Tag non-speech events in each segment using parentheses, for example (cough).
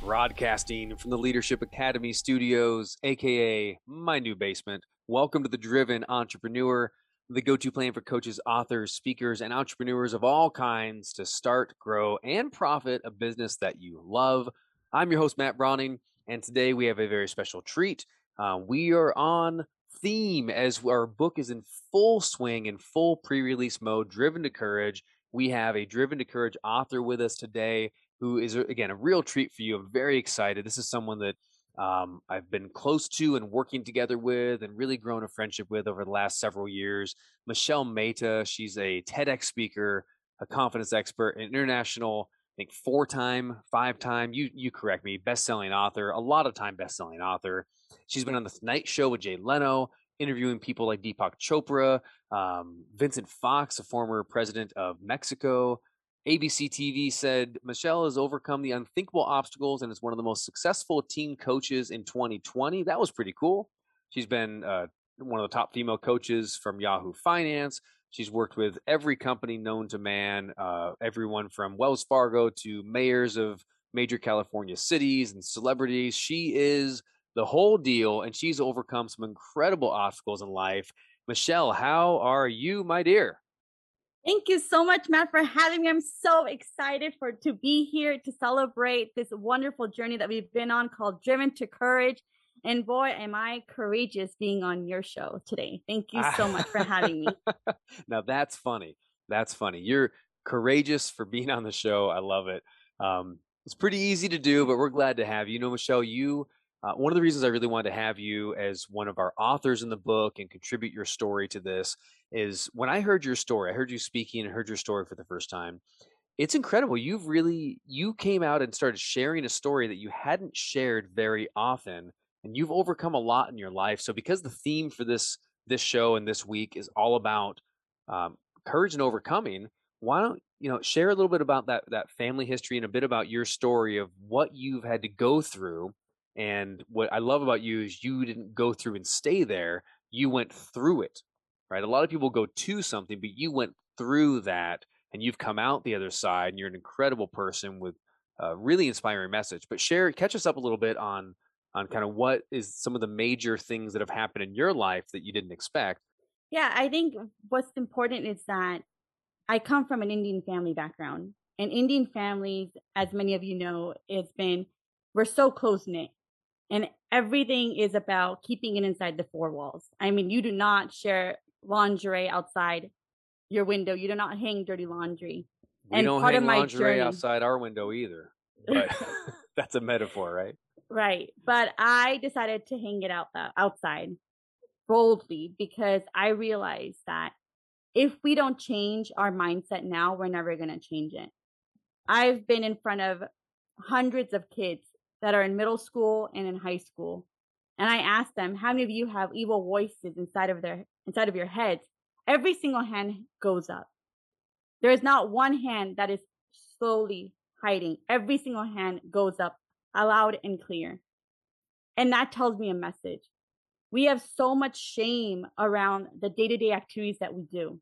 Broadcasting from the Leadership Academy studios, aka my new basement. Welcome to the Driven Entrepreneur, the go to plan for coaches, authors, speakers, and entrepreneurs of all kinds to start, grow, and profit a business that you love. I'm your host, Matt Browning, and today we have a very special treat. Uh, we are on theme as our book is in full swing, in full pre release mode, Driven to Courage. We have a Driven to Courage author with us today who is, again, a real treat for you. I'm very excited. This is someone that um, I've been close to and working together with and really grown a friendship with over the last several years. Michelle Mehta, she's a TEDx speaker, a confidence expert, an international, I think four time, five time, you, you correct me, best selling author, a lot of time best selling author. She's been on the Tonight Show with Jay Leno, interviewing people like Deepak Chopra, um, Vincent Fox, a former president of Mexico, ABC TV said Michelle has overcome the unthinkable obstacles and is one of the most successful team coaches in 2020. That was pretty cool. She's been uh, one of the top female coaches from Yahoo Finance. She's worked with every company known to man, uh, everyone from Wells Fargo to mayors of major California cities and celebrities. She is the whole deal, and she's overcome some incredible obstacles in life. Michelle, how are you, my dear? Thank you so much, Matt, for having me. I'm so excited for to be here to celebrate this wonderful journey that we've been on called Driven to Courage. And boy, am I courageous being on your show today. Thank you so much for having me. (laughs) now that's funny. That's funny. You're courageous for being on the show. I love it. Um, it's pretty easy to do, but we're glad to have you. You know, Michelle, you uh, one of the reasons I really wanted to have you as one of our authors in the book and contribute your story to this is when I heard your story, I heard you speaking and heard your story for the first time. It's incredible. You've really you came out and started sharing a story that you hadn't shared very often, and you've overcome a lot in your life. So because the theme for this this show and this week is all about um, courage and overcoming, why don't you know share a little bit about that that family history and a bit about your story of what you've had to go through and what I love about you is you didn't go through and stay there. You went through it, right? A lot of people go to something, but you went through that and you've come out the other side and you're an incredible person with a really inspiring message. But share, catch us up a little bit on on kind of what is some of the major things that have happened in your life that you didn't expect. Yeah, I think what's important is that I come from an Indian family background. And Indian families, as many of you know, it's been we're so close knit and everything is about keeping it inside the four walls. I mean, you do not share lingerie outside your window. You do not hang dirty laundry. We and don't part hang of my lingerie journey, outside our window either. But (laughs) (laughs) that's a metaphor, right? Right. But I decided to hang it out uh, outside boldly because I realized that if we don't change our mindset now, we're never going to change it. I've been in front of hundreds of kids that are in middle school and in high school. And I asked them, how many of you have evil voices inside of their inside of your heads? Every single hand goes up. There is not one hand that is slowly hiding. Every single hand goes up loud and clear. And that tells me a message. We have so much shame around the day to day activities that we do.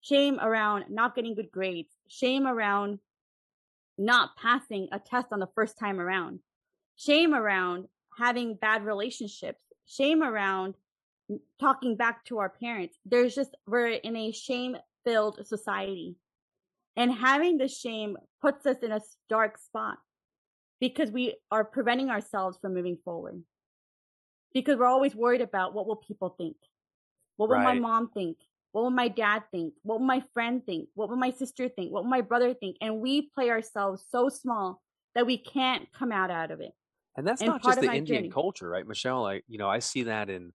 Shame around not getting good grades. Shame around not passing a test on the first time around shame around having bad relationships, shame around talking back to our parents. There's just, we're in a shame filled society. And having the shame puts us in a dark spot because we are preventing ourselves from moving forward. Because we're always worried about what will people think? What will right. my mom think? What will my dad think? What will my friend think? What will my sister think? What will my brother think? And we play ourselves so small that we can't come out out of it. And that's and not just the Indian journey. culture, right, Michelle? I, you know, I see that in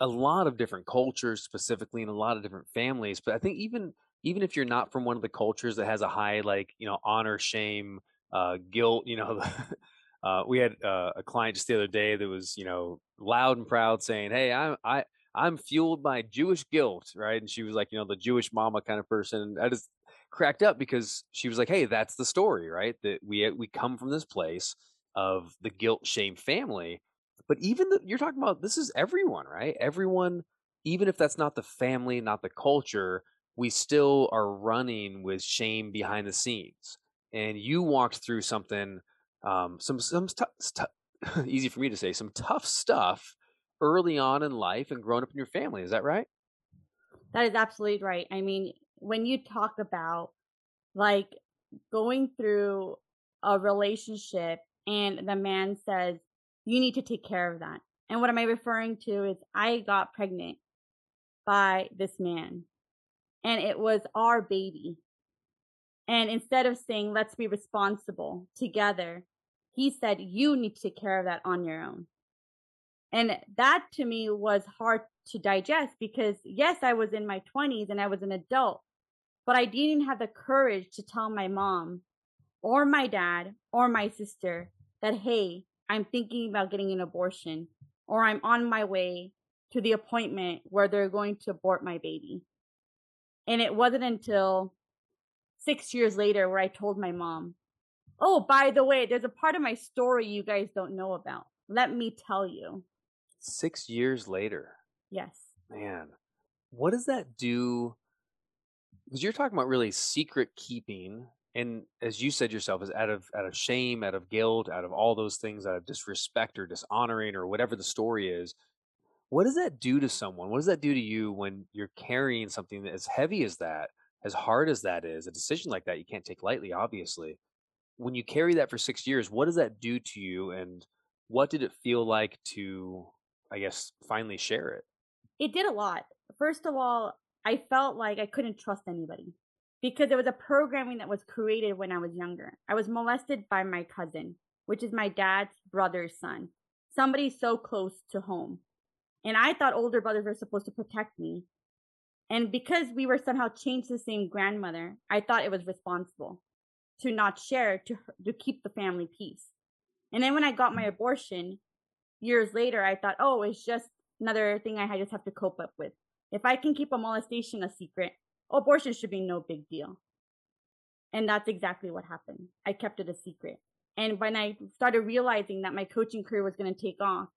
a lot of different cultures, specifically in a lot of different families. But I think even even if you're not from one of the cultures that has a high like you know honor, shame, uh, guilt, you know, (laughs) uh, we had uh, a client just the other day that was, you know, loud and proud saying, "Hey, I'm I I'm fueled by Jewish guilt," right? And she was like, you know, the Jewish mama kind of person. And I just cracked up because she was like, "Hey, that's the story, right? That we we come from this place of the guilt shame family." But even the, you're talking about this is everyone, right? Everyone, even if that's not the family, not the culture, we still are running with shame behind the scenes. And you walked through something um, some some (laughs) easy for me to say some tough stuff early on in life and growing up in your family. Is that right? That is absolutely right. I mean, when you talk about like going through a relationship and the man says you need to take care of that. And what am I referring to is I got pregnant by this man and it was our baby. And instead of saying, let's be responsible together, he said, you need to take care of that on your own. And that to me was hard to digest because yes, I was in my 20s and I was an adult, but I didn't have the courage to tell my mom or my dad or my sister that, hey, I'm thinking about getting an abortion or I'm on my way to the appointment where they're going to abort my baby. And it wasn't until six years later where I told my mom, Oh, by the way, there's a part of my story you guys don't know about. Let me tell you. Six years later. Yes. Man, what does that do? Because you're talking about really secret keeping, and as you said yourself, is out of out of shame, out of guilt, out of all those things, out of disrespect or dishonoring or whatever the story is. What does that do to someone? What does that do to you when you're carrying something as heavy as that, as hard as that is? A decision like that you can't take lightly, obviously when you carry that for six years, what does that do to you? And what did it feel like to, I guess, finally share it? It did a lot. First of all, I felt like I couldn't trust anybody because there was a programming that was created when I was younger. I was molested by my cousin, which is my dad's brother's son, somebody so close to home. And I thought older brothers were supposed to protect me. And because we were somehow changed to the same grandmother, I thought it was responsible to not share to to keep the family peace. And then when I got my abortion years later, I thought, oh, it's just another thing I just have to cope up with. If I can keep a molestation a secret, abortion should be no big deal. And that's exactly what happened. I kept it a secret. And when I started realizing that my coaching career was going to take off,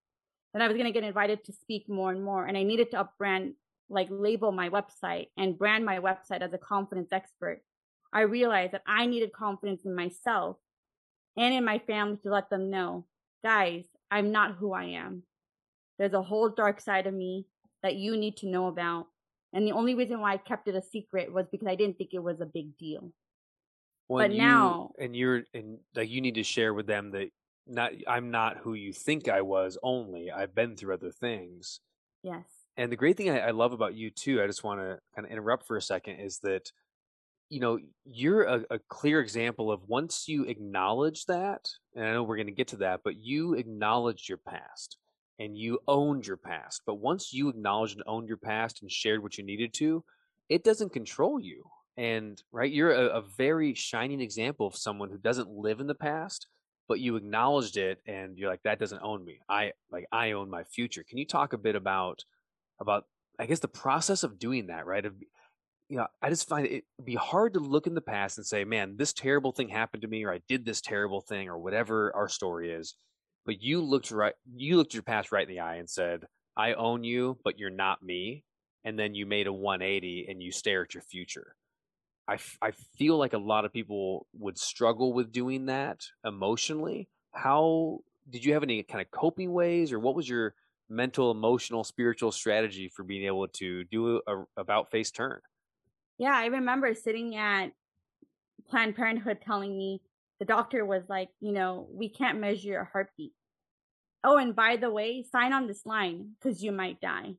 that I was going to get invited to speak more and more, and I needed to upbrand, like label my website and brand my website as a confidence expert, I realized that I needed confidence in myself and in my family to let them know, guys, I'm not who I am. There's a whole dark side of me that you need to know about. And the only reason why I kept it a secret was because I didn't think it was a big deal. Well, but you, now, and you're, and like you need to share with them that not, I'm not who you think I was. Only I've been through other things. Yes. And the great thing I, I love about you too, I just want to kind of interrupt for a second, is that you know, you're a, a clear example of once you acknowledge that, and I know we're going to get to that, but you acknowledged your past and you owned your past. But once you acknowledged and owned your past and shared what you needed to, it doesn't control you. And right, you're a, a very shining example of someone who doesn't live in the past, but you acknowledged it and you're like, that doesn't own me. I like I own my future. Can you talk a bit about about I guess the process of doing that, right? Of you know, I just find it be hard to look in the past and say, man, this terrible thing happened to me, or I did this terrible thing, or whatever our story is. But you looked right, you looked your past right in the eye and said, I own you, but you're not me. And then you made a 180 and you stare at your future. I, f- I feel like a lot of people would struggle with doing that emotionally. How did you have any kind of coping ways, or what was your mental, emotional, spiritual strategy for being able to do a, about face turn? Yeah, I remember sitting at Planned Parenthood telling me the doctor was like, you know, we can't measure your heartbeat. Oh, and by the way, sign on this line because you might die.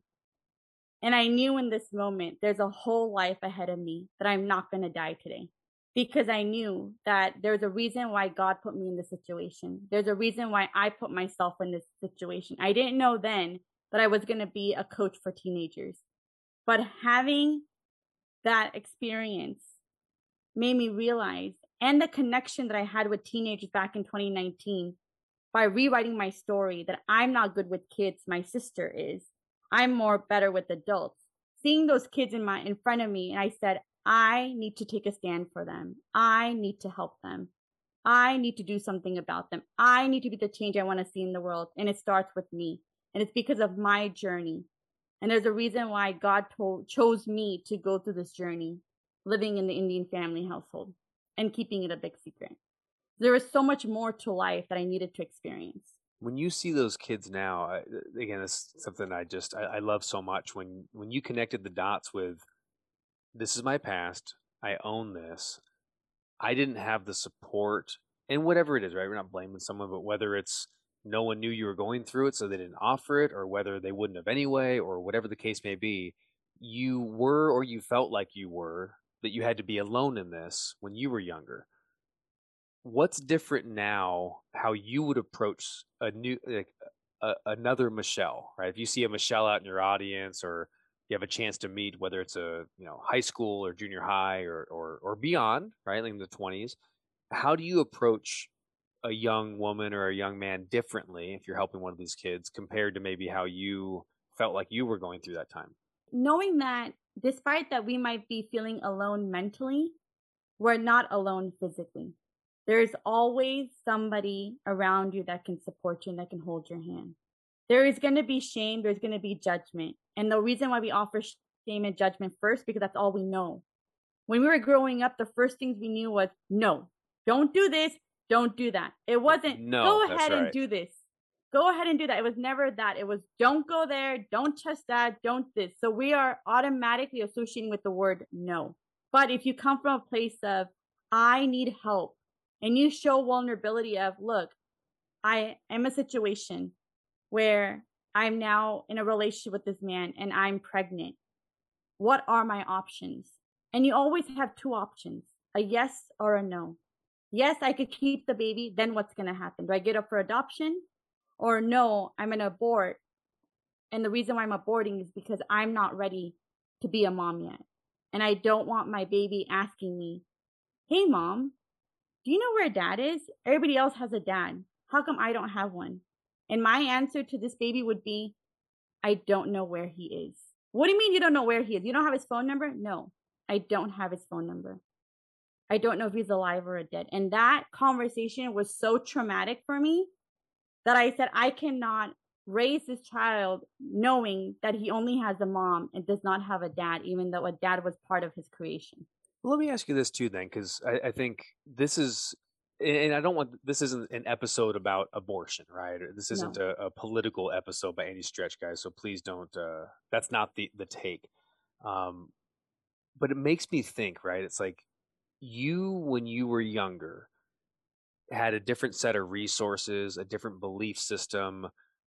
And I knew in this moment there's a whole life ahead of me that I'm not going to die today because I knew that there's a reason why God put me in this situation. There's a reason why I put myself in this situation. I didn't know then that I was going to be a coach for teenagers. But having that experience made me realize and the connection that I had with teenagers back in 2019 by rewriting my story that I'm not good with kids, my sister is. I'm more better with adults. Seeing those kids in my in front of me and I said, I need to take a stand for them. I need to help them. I need to do something about them. I need to be the change I want to see in the world. And it starts with me. And it's because of my journey. And there's a reason why God told, chose me to go through this journey, living in the Indian family household and keeping it a big secret. There was so much more to life that I needed to experience. When you see those kids now, again, it's something I just I, I love so much. When when you connected the dots with, this is my past. I own this. I didn't have the support and whatever it is, right? We're not blaming someone, but whether it's no one knew you were going through it, so they didn't offer it, or whether they wouldn't have anyway, or whatever the case may be, you were or you felt like you were that you had to be alone in this when you were younger. What's different now? How you would approach a new, like, a, another Michelle, right? If you see a Michelle out in your audience, or you have a chance to meet, whether it's a you know high school or junior high or or, or beyond, right, like in the twenties, how do you approach a young woman or a young man differently if you're helping one of these kids compared to maybe how you felt like you were going through that time? Knowing that despite that we might be feeling alone mentally, we're not alone physically. There's always somebody around you that can support you and that can hold your hand. There is going to be shame, there's going to be judgment. And the reason why we offer shame and judgment first because that's all we know. When we were growing up, the first things we knew was no, don't do this, don't do that. It wasn't no, go ahead right. and do this. Go ahead and do that. It was never that. It was don't go there, don't trust that, don't this. So we are automatically associating with the word no. But if you come from a place of I need help and you show vulnerability of look, I am a situation where I'm now in a relationship with this man and I'm pregnant. What are my options? And you always have two options, a yes or a no yes, I could keep the baby. Then what's going to happen? Do I get up for adoption? Or no, I'm going to abort. And the reason why I'm aborting is because I'm not ready to be a mom yet. And I don't want my baby asking me, Hey, mom, do you know where dad is? Everybody else has a dad. How come I don't have one? And my answer to this baby would be, I don't know where he is. What do you mean you don't know where he is? You don't have his phone number? No, I don't have his phone number. I don't know if he's alive or dead. And that conversation was so traumatic for me that I said, I cannot raise this child knowing that he only has a mom and does not have a dad, even though a dad was part of his creation. Well, let me ask you this too, then, because I, I, think this is, and I don't want this isn't an episode about abortion, right? This isn't no. a, a, political episode by any stretch, guys. So please don't. Uh, that's not the the take. Um, but it makes me think, right? It's like you when you were younger had a different set of resources, a different belief system.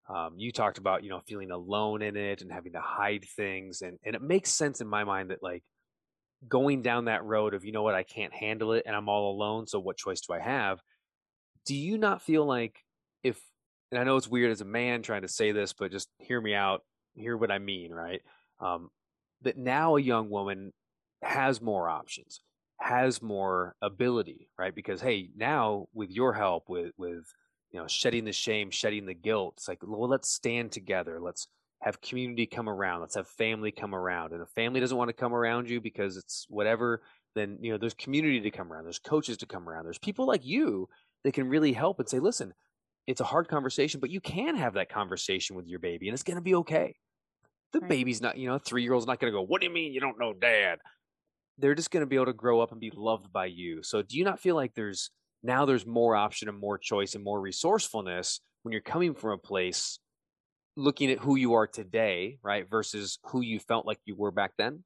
Um, you talked about you know feeling alone in it and having to hide things, and and it makes sense in my mind that like going down that road of you know what I can't handle it and I'm all alone, so what choice do I have? Do you not feel like if and I know it's weird as a man trying to say this, but just hear me out, hear what I mean, right? Um, that now a young woman has more options has more ability, right? Because hey, now with your help, with with you know shedding the shame, shedding the guilt, it's like well, let's stand together. Let's have community come around. Let's have family come around. And if family doesn't want to come around you because it's whatever, then you know there's community to come around. There's coaches to come around. There's people like you that can really help and say, listen, it's a hard conversation, but you can have that conversation with your baby, and it's going to be okay. The right. baby's not, you know, three year old's not going to go. What do you mean you don't know dad? They're just going to be able to grow up and be loved by you. So do you not feel like there's now there's more option and more choice and more resourcefulness when you're coming from a place looking at who you are today, right, versus who you felt like you were back then?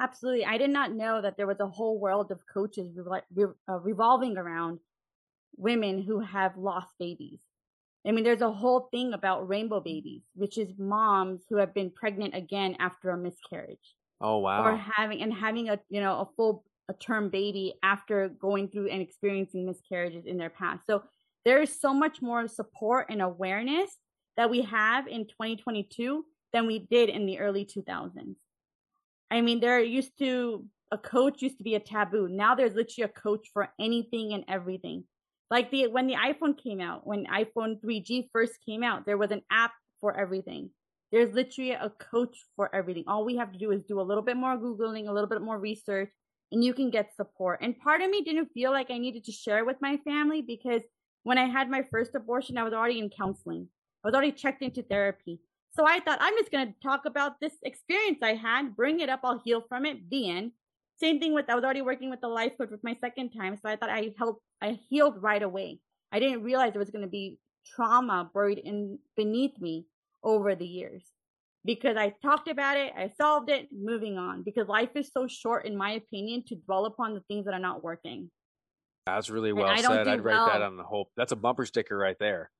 Absolutely. I did not know that there was a whole world of coaches uh, revolving around women who have lost babies. I mean, there's a whole thing about rainbow babies, which is moms who have been pregnant again after a miscarriage. Oh wow. Or having and having a you know a full a term baby after going through and experiencing miscarriages in their past. So there is so much more support and awareness that we have in 2022 than we did in the early 2000s. I mean, there used to a coach used to be a taboo. Now there's literally a coach for anything and everything. Like the when the iPhone came out, when iPhone 3G first came out, there was an app for everything. There's literally a coach for everything. All we have to do is do a little bit more Googling, a little bit more research, and you can get support. And part of me didn't feel like I needed to share with my family because when I had my first abortion, I was already in counseling. I was already checked into therapy. So I thought I'm just going to talk about this experience I had, bring it up, I'll heal from it, the end. Same thing with I was already working with the life coach with my second time, so I thought I helped I healed right away. I didn't realize there was going to be trauma buried in beneath me over the years because I talked about it, I solved it, moving on. Because life is so short, in my opinion, to dwell upon the things that are not working. That's really well said. I'd write well. that on the whole. That's a bumper sticker right there.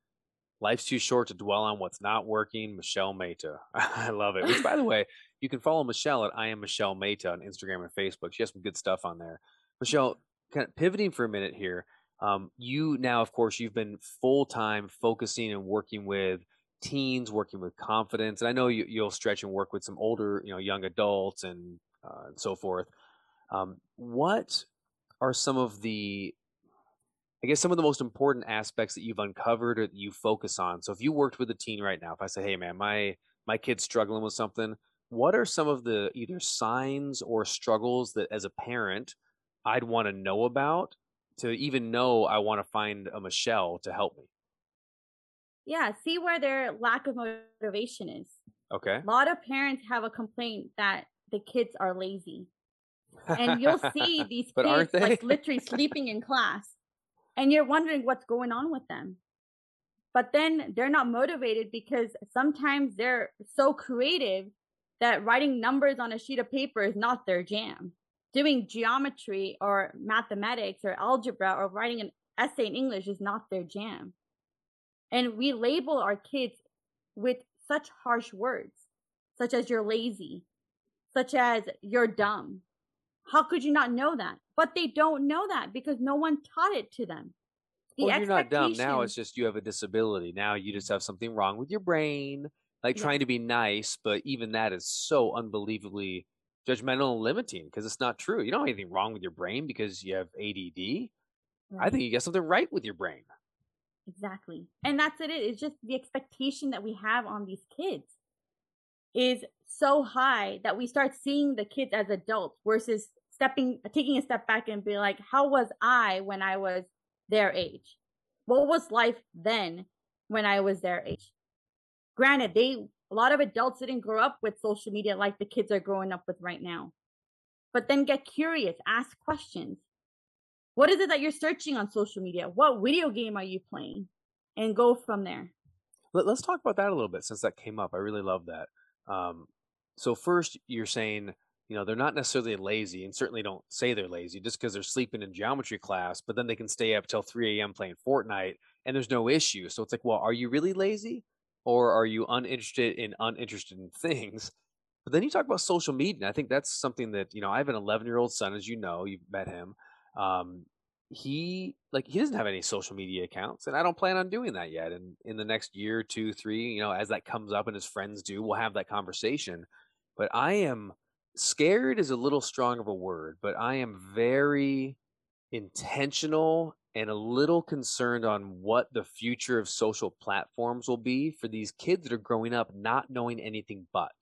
Life's too short to dwell on what's not working. Michelle Mehta. (laughs) I love it. Which, by the (laughs) way, you can follow Michelle at I am Michelle Mehta on Instagram and Facebook. She has some good stuff on there. Michelle, kind of pivoting for a minute here. Um, you now, of course, you've been full time focusing and working with teens, working with confidence, and I know you, will stretch and work with some older, you know, young adults and, uh, and so forth. Um, what are some of the I guess some of the most important aspects that you've uncovered or that you focus on. So if you worked with a teen right now, if I say, "Hey, man, my my kid's struggling with something," what are some of the either signs or struggles that, as a parent, I'd want to know about to even know I want to find a Michelle to help me? Yeah, see where their lack of motivation is. Okay. A lot of parents have a complaint that the kids are lazy. And you'll see (laughs) these kids like literally sleeping in class and you're wondering what's going on with them. But then they're not motivated because sometimes they're so creative that writing numbers on a sheet of paper is not their jam. Doing geometry or mathematics or algebra or writing an essay in English is not their jam. And we label our kids with such harsh words, such as you're lazy, such as you're dumb, how could you not know that? But they don't know that because no one taught it to them. The well, you're not dumb. Now it's just you have a disability. Now you just have something wrong with your brain. Like yeah. trying to be nice, but even that is so unbelievably judgmental and limiting because it's not true. You don't have anything wrong with your brain because you have ADD. Right. I think you got something right with your brain. Exactly. And that's it. It's just the expectation that we have on these kids is so high that we start seeing the kids as adults versus stepping taking a step back and be like how was i when i was their age what was life then when i was their age granted they a lot of adults didn't grow up with social media like the kids are growing up with right now but then get curious ask questions what is it that you're searching on social media? What video game are you playing? And go from there. Let, us talk about that a little bit since that came up. I really love that. Um, so first you're saying you know they're not necessarily lazy and certainly don't say they're lazy just because they're sleeping in geometry class but then they can stay up till 3 a.m playing fortnite and there's no issue. So it's like well are you really lazy or are you uninterested in uninterested in things? But then you talk about social media and i think that's something that you know i have an 11 year old son as you know you've met him um, he like he doesn't have any social media accounts and i don't plan on doing that yet and in the next year two three you know as that comes up and his friends do we'll have that conversation but i am scared is a little strong of a word, but I am very intentional and a little concerned on what the future of social platforms will be for these kids that are growing up not knowing anything but.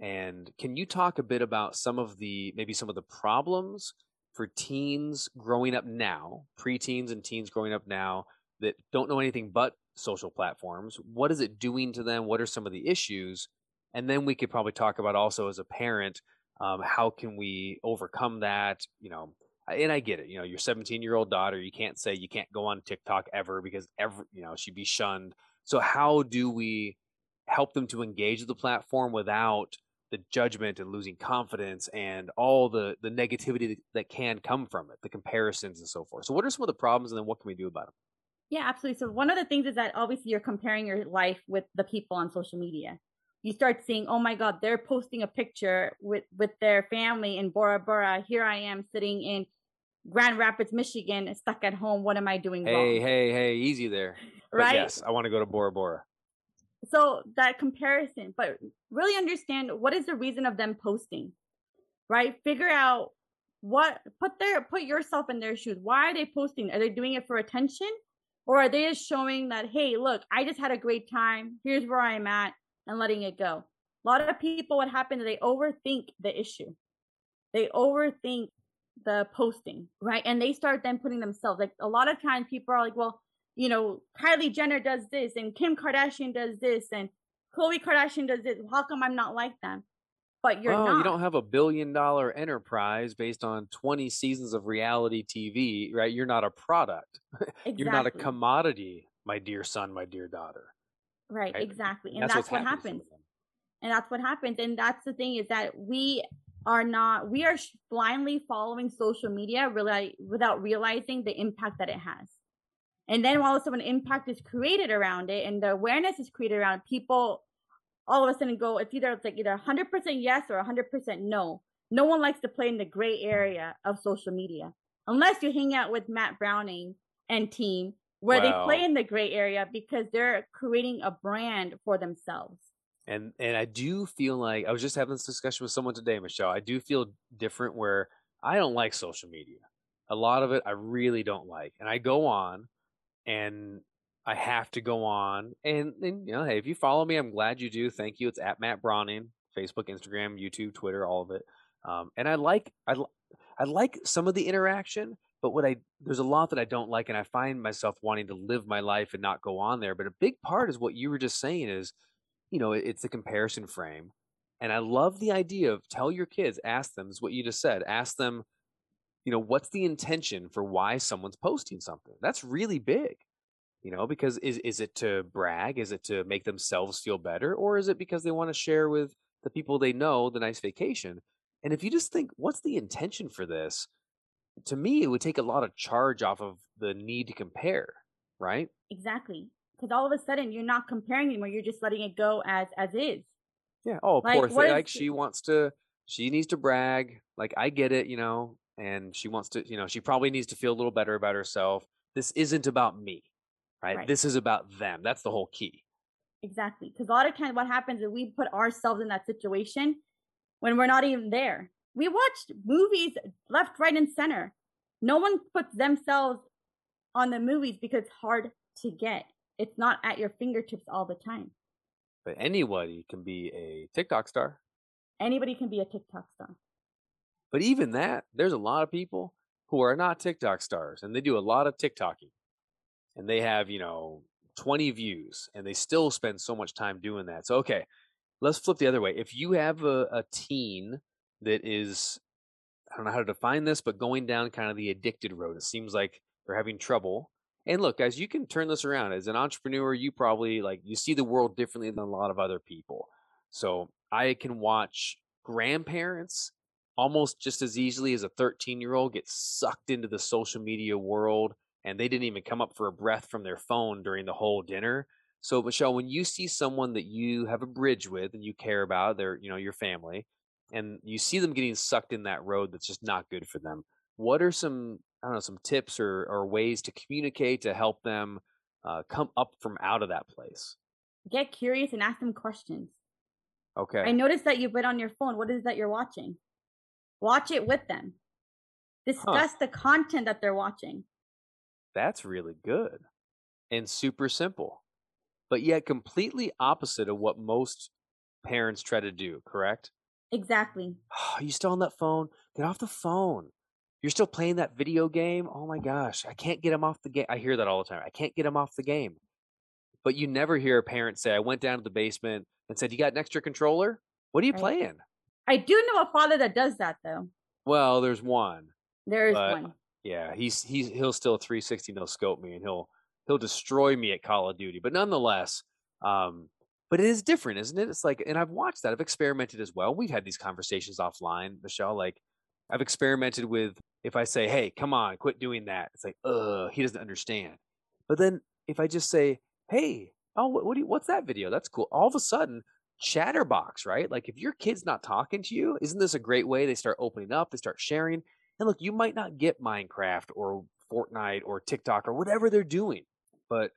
And can you talk a bit about some of the maybe some of the problems for teens growing up now, preteens and teens growing up now that don't know anything but social platforms? What is it doing to them? What are some of the issues? And then we could probably talk about also as a parent um, how can we overcome that you know and i get it you know your 17 year old daughter you can't say you can't go on tiktok ever because ever you know she'd be shunned so how do we help them to engage the platform without the judgment and losing confidence and all the the negativity that, can come from it the comparisons and so forth so what are some of the problems and then what can we do about them yeah absolutely so one of the things is that obviously you're comparing your life with the people on social media you start seeing, oh my God, they're posting a picture with, with their family in Bora Bora. Here I am sitting in Grand Rapids, Michigan, stuck at home. What am I doing hey, wrong? Hey, hey, hey, easy there. But right? Yes, I want to go to Bora Bora. So that comparison, but really understand what is the reason of them posting, right? Figure out what put their put yourself in their shoes. Why are they posting? Are they doing it for attention? Or are they just showing that, hey, look, I just had a great time. Here's where I'm at and letting it go. A lot of people, what happens is they overthink the issue. They overthink the posting, right? And they start then putting themselves like a lot of times people are like, well, you know, Kylie Jenner does this and Kim Kardashian does this and Khloe Kardashian does this. How come I'm not like them? But you're oh, well, not. you don't have a billion dollar enterprise based on 20 seasons of reality TV, right? You're not a product. exactly. (laughs) You're not a commodity, my dear son, my dear daughter. Right, right? exactly. And that's, that's what happens. And that's what happens. And that's the thing is that we are not we are blindly following social media really without realizing the impact that it has and then all of a sudden impact is created around it and the awareness is created around it, people all of a sudden go it's either it's like either 100% yes or 100% no no one likes to play in the gray area of social media unless you hang out with matt browning and team where wow. they play in the gray area because they're creating a brand for themselves and and I do feel like I was just having this discussion with someone today, Michelle. I do feel different where I don't like social media. A lot of it I really don't like, and I go on, and I have to go on, and you know, hey, if you follow me, I'm glad you do. Thank you. It's at Matt Browning, Facebook, Instagram, YouTube, Twitter, all of it. Um, and I like I I like some of the interaction, but what I there's a lot that I don't like, and I find myself wanting to live my life and not go on there. But a big part is what you were just saying is you know, it's a comparison frame. And I love the idea of tell your kids, ask them, is what you just said, ask them, you know, what's the intention for why someone's posting something? That's really big, you know, because is, is it to brag? Is it to make themselves feel better? Or is it because they want to share with the people they know the nice vacation? And if you just think, what's the intention for this? To me, it would take a lot of charge off of the need to compare, right? Exactly because all of a sudden you're not comparing anymore. You're just letting it go as as is. Yeah. Oh, like, poor thing. Like she wants to, she needs to brag. Like I get it, you know, and she wants to, you know, she probably needs to feel a little better about herself. This isn't about me, right? right. This is about them. That's the whole key. Exactly. Because a lot of times what happens is we put ourselves in that situation when we're not even there. We watched movies left, right, and center. No one puts themselves on the movies because it's hard to get it's not at your fingertips all the time. But anybody can be a TikTok star. Anybody can be a TikTok star. But even that, there's a lot of people who are not TikTok stars and they do a lot of TikToking. And they have, you know, 20 views and they still spend so much time doing that. So, okay, let's flip the other way. If you have a, a teen that is, I don't know how to define this, but going down kind of the addicted road, it seems like they're having trouble and look, guys, you can turn this around. As an entrepreneur, you probably like you see the world differently than a lot of other people. So I can watch grandparents almost just as easily as a 13 year old gets sucked into the social media world and they didn't even come up for a breath from their phone during the whole dinner. So Michelle, when you see someone that you have a bridge with and you care about, their you know your family, and you see them getting sucked in that road that's just not good for them, what are some I don't know some tips or or ways to communicate to help them uh, come up from out of that place? Get curious and ask them questions. Okay. I noticed that you've been on your phone. What is that you're watching? Watch it with them. Discuss huh. the content that they're watching. That's really good and super simple, but yet completely opposite of what most parents try to do, correct? Exactly. Oh, (sighs) you still on that phone? Get off the phone. You're still playing that video game? Oh my gosh, I can't get him off the game. I hear that all the time. I can't get him off the game. But you never hear a parent say, I went down to the basement and said, You got an extra controller? What are you right. playing? I do know a father that does that though. Well, there's one. There is one. Yeah, he's he's he'll still 360 no scope me and he'll he'll destroy me at Call of Duty. But nonetheless, um, but it is different, isn't it? It's like, and I've watched that. I've experimented as well. We've had these conversations offline, Michelle. Like, I've experimented with if I say, "Hey, come on, quit doing that," it's like, "Uh, he doesn't understand. But then if I just say, "Hey, oh, what, what do you, what's that video? That's cool," all of a sudden, chatterbox, right? Like if your kid's not talking to you, isn't this a great way? They start opening up, they start sharing, and look, you might not get Minecraft or Fortnite or TikTok or whatever they're doing, but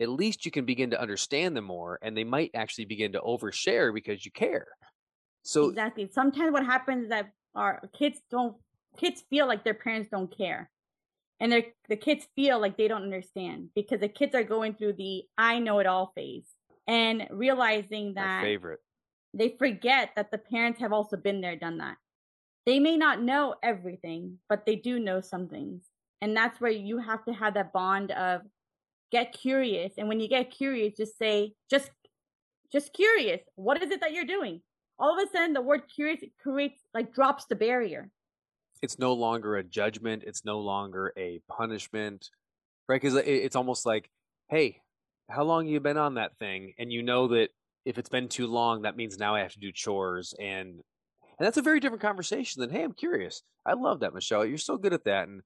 at least you can begin to understand them more, and they might actually begin to overshare because you care. So exactly. Sometimes what happens is that our kids don't kids feel like their parents don't care and the kids feel like they don't understand because the kids are going through the i know it all phase and realizing that My favorite. they forget that the parents have also been there done that. They may not know everything but they do know some things. And that's where you have to have that bond of get curious. And when you get curious just say just just curious what is it that you're doing? All of a sudden the word curious creates like drops the barrier. It's no longer a judgment. It's no longer a punishment right? Because it's almost like hey how long you been on that thing and you know that if it's been too long that means now i have to do chores and and that's a very different conversation than hey i'm curious. I love that michelle. You're so good at that. And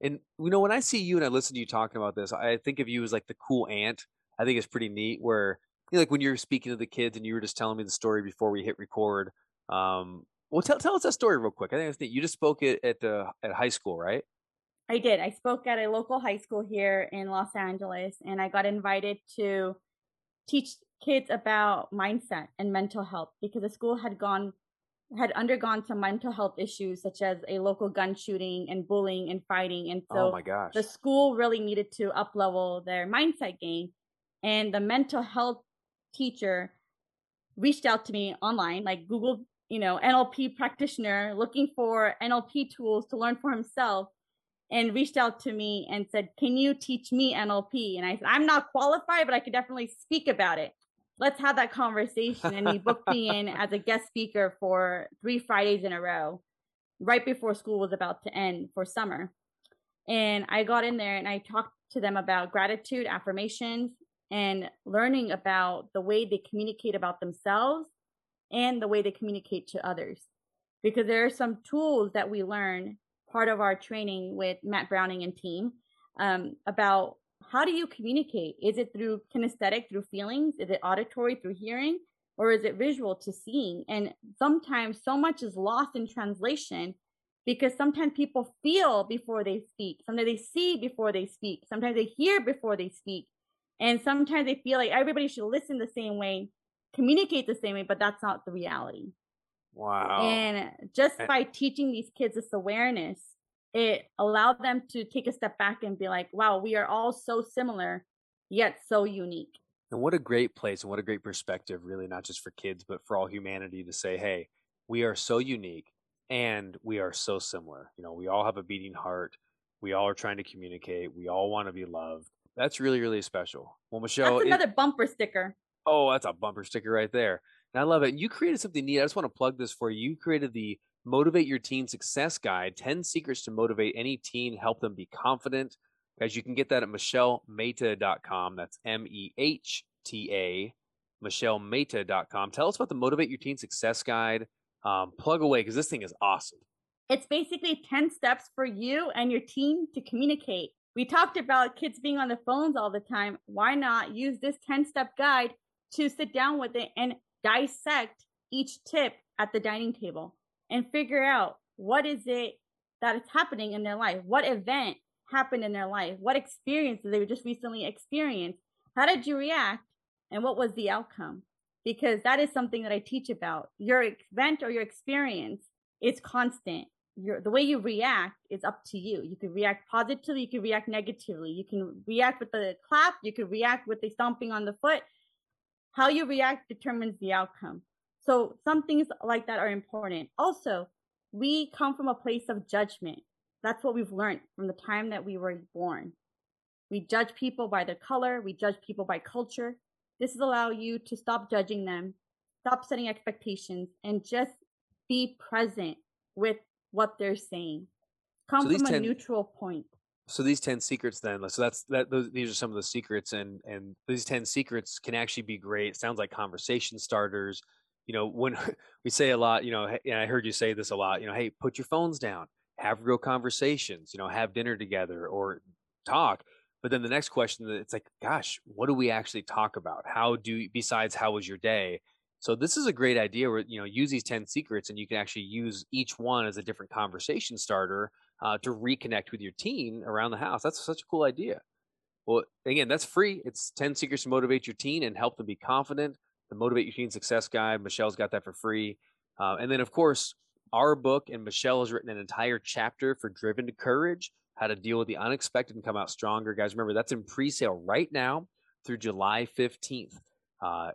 and you know when i see you and i listen to you talking about this i think of you as like the cool aunt. I think it's pretty neat where you know, like when you're speaking to the kids and you were just telling me the story before we hit record um well, tell tell us that story real quick. I think you just spoke it at, uh, at high school, right? I did. I spoke at a local high school here in Los Angeles, and I got invited to teach kids about mindset and mental health because the school had gone had undergone some mental health issues such as a local gun shooting and bullying and fighting and so oh my gosh. the school really needed to up level their mindset game and the mental health teacher reached out to me online like google you know, NLP practitioner looking for NLP tools to learn for himself and reached out to me and said, Can you teach me NLP? And I said, I'm not qualified, but I could definitely speak about it. Let's have that conversation. And he (laughs) booked me in as a guest speaker for three Fridays in a row, right before school was about to end for summer. And I got in there and I talked to them about gratitude, affirmations, and learning about the way they communicate about themselves and the way they communicate to others. Because there are some tools that we learn part of our training with Matt Browning and team um, about how do you communicate? Is it through kinesthetic, through feelings? Is it auditory, through hearing? Or is it visual to seeing? And sometimes so much is lost in translation because sometimes people feel before they speak. Sometimes they see before they speak. Sometimes they hear before they speak. And sometimes they feel like everybody should listen the same way communicate the same way, but that's not the reality. Wow. And just eh by teaching these kids this awareness, it allowed them to take a step back and be like, wow, we are all so similar, yet so unique. And what a great place and what a great perspective, really, not just for kids, but for all humanity to say, hey, we are so unique and we are so similar. You know, we all have a beating heart. We all are trying to communicate. We all want to be loved. That's really, really special. Well, Michelle, that's another it, bumper sticker. Oh, that's a bumper sticker right there. I love it. You created something neat. I just want to plug this for you. You created the Motivate Your Teen Success Guide 10 Secrets to Motivate Any Teen, Help Them Be Confident. Guys, you can get that at MichelleMehta.com. That's M E H T A, MichelleMehta.com. Tell us about the Motivate Your Teen Success Guide. Um, plug away because this thing is awesome. It's basically 10 steps for you and your team to communicate. We talked about kids being on the phones all the time. Why not use this 10 step guide to sit down with it and dissect each tip at the dining table and figure out what is it that is happening in their life? What event happened in their life? What experience did they just recently experienced? How did you react? And what was the outcome? Because that is something that I teach about. Your event or your experience is constant. Your, the way you react is up to you. You can react positively, you can react negatively. You can react with the clap, you can react with the stomping on the foot, how you react determines the outcome. So some things like that are important. Also, we come from a place of judgment. That's what we've learned from the time that we were born. We judge people by their color. We judge people by culture. This will allow you to stop judging them, stop setting expectations, and just be present with what they're saying. Come so from a neutral point so these 10 secrets then so that's that those, these are some of the secrets and and these 10 secrets can actually be great. Sounds like conversation starters you know when (laughs) we say a lot you know and i heard you say this a lot you know hey put your phones down have real conversations you know have dinner together or talk. But then the next question it's like gosh what do we actually talk about? How do besides how was your day? So this is a great idea where you know use these 10 secrets and you can actually use each one as a different conversation starter uh, to reconnect with your teen around the house. That's such a cool idea. Well, again, that's free. It's 10 secrets to motivate your teen and help them be confident. The Motivate Your Teen Success Guide, Michelle's got that for free. Uh, and then, of course, our book, and Michelle has written an entire chapter for Driven to Courage, how to deal with the unexpected and come out stronger. Guys, remember that's in pre-sale right now through July 15th. Uh,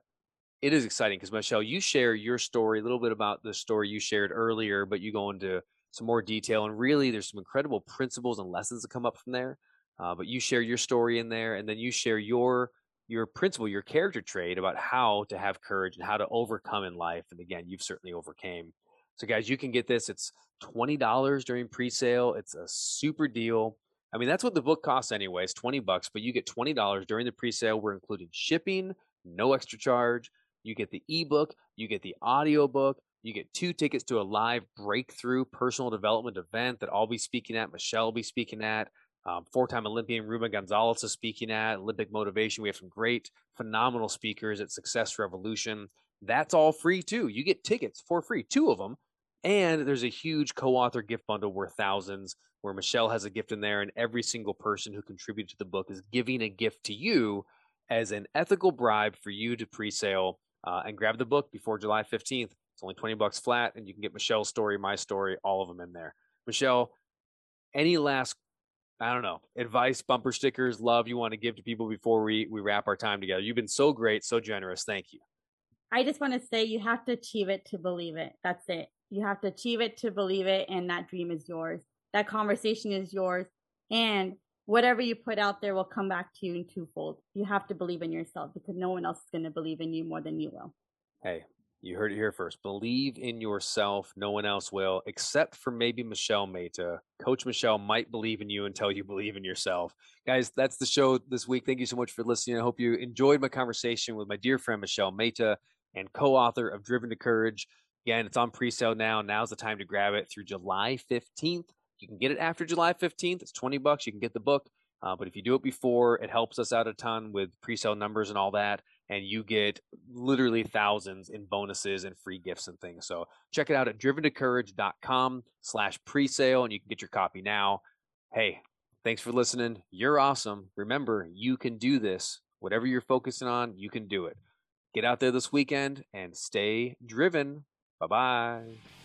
it is exciting because Michelle, you share your story, a little bit about the story you shared earlier, but you go into some more detail. And really, there's some incredible principles and lessons that come up from there. Uh, but you share your story in there, and then you share your your principle, your character trait about how to have courage and how to overcome in life. And again, you've certainly overcame. So, guys, you can get this. It's twenty dollars during pre-sale. It's a super deal. I mean, that's what the book costs anyway. It's twenty bucks, but you get twenty dollars during the pre-sale. We're including shipping, no extra charge. You get the ebook, you get the audio book, you get two tickets to a live breakthrough personal development event that I'll be speaking at, Michelle will be speaking at. Um, four-time Olympian Ruben Gonzalez is speaking at Olympic Motivation. We have some great, phenomenal speakers at Success Revolution. That's all free too. You get tickets for free, two of them, and there's a huge co-author gift bundle worth thousands, where Michelle has a gift in there, and every single person who contributed to the book is giving a gift to you as an ethical bribe for you to pre-sale uh, and grab the book before July 15th. Only 20 bucks flat, and you can get Michelle's story, my story, all of them in there. Michelle, any last I don't know, advice, bumper stickers, love you want to give to people before we we wrap our time together. You've been so great, so generous. Thank you. I just want to say you have to achieve it to believe it. That's it. You have to achieve it to believe it, and that dream is yours. That conversation is yours, and whatever you put out there will come back to you in twofold. You have to believe in yourself because no one else is going to believe in you more than you will. Hey, you heard it here first. Believe in yourself. No one else will, except for maybe Michelle Mehta. Coach Michelle might believe in you until you (laughs) believe in yourself. Guys, that's the show this week. Thank you so much for listening. I hope you enjoyed my conversation with my dear friend Michelle Mehta and co author of Driven to Courage. Again, it's on pre sale now. Now's the time to grab it through July 15th. You can get it after July 15th. It's 20 bucks. You can get the book. Uh, but if you do it before, it helps us out a ton with pre sale numbers and all that and you get literally thousands in bonuses and free gifts and things. So check it out at driventocourage.com slash presale and you can get your copy now. Hey, thanks for listening. You're awesome. Remember, you can do this. Whatever you're focusing on, you can do it. Get out there this weekend and stay driven. Bye bye.